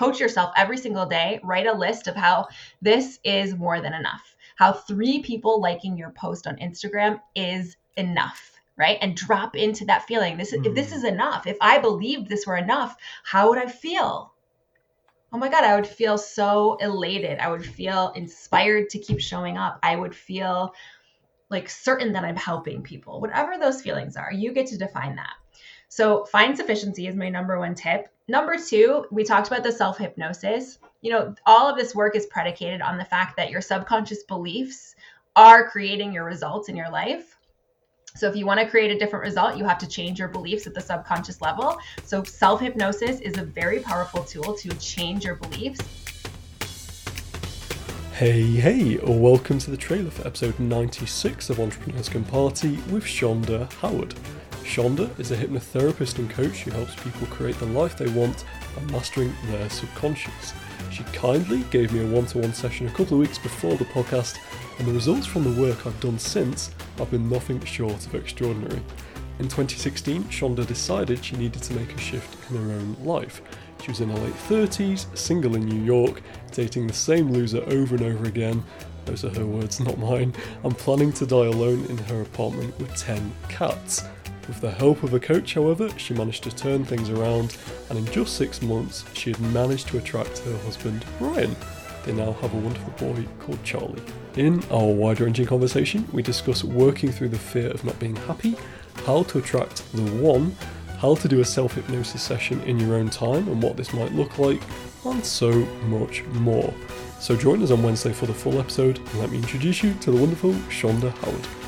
coach yourself every single day. Write a list of how this is more than enough. How three people liking your post on Instagram is enough right and drop into that feeling this mm. if this mm. is enough if i believed this were enough how would i feel oh my god i would feel so elated i would feel inspired to keep showing up i would feel like certain that i'm helping people whatever those feelings are you get to define that so find sufficiency is my number one tip number two we talked about the self hypnosis you know all of this work is predicated on the fact that your subconscious beliefs are creating your results in your life so, if you want to create a different result, you have to change your beliefs at the subconscious level. So, self hypnosis is a very powerful tool to change your beliefs. Hey, hey, welcome to the trailer for episode 96 of Entrepreneurs Can Party with Shonda Howard. Shonda is a hypnotherapist and coach who helps people create the life they want by mastering their subconscious. She kindly gave me a one to one session a couple of weeks before the podcast, and the results from the work I've done since have been nothing short of extraordinary. In 2016, Shonda decided she needed to make a shift in her own life. She was in her late 30s, single in New York, dating the same loser over and over again. Those are her words, not mine. And planning to die alone in her apartment with 10 cats. With the help of a coach, however, she managed to turn things around, and in just six months, she had managed to attract her husband, Ryan. They now have a wonderful boy called Charlie. In our wide ranging conversation, we discuss working through the fear of not being happy, how to attract the one, how to do a self hypnosis session in your own time and what this might look like, and so much more. So join us on Wednesday for the full episode and let me introduce you to the wonderful Shonda Howard.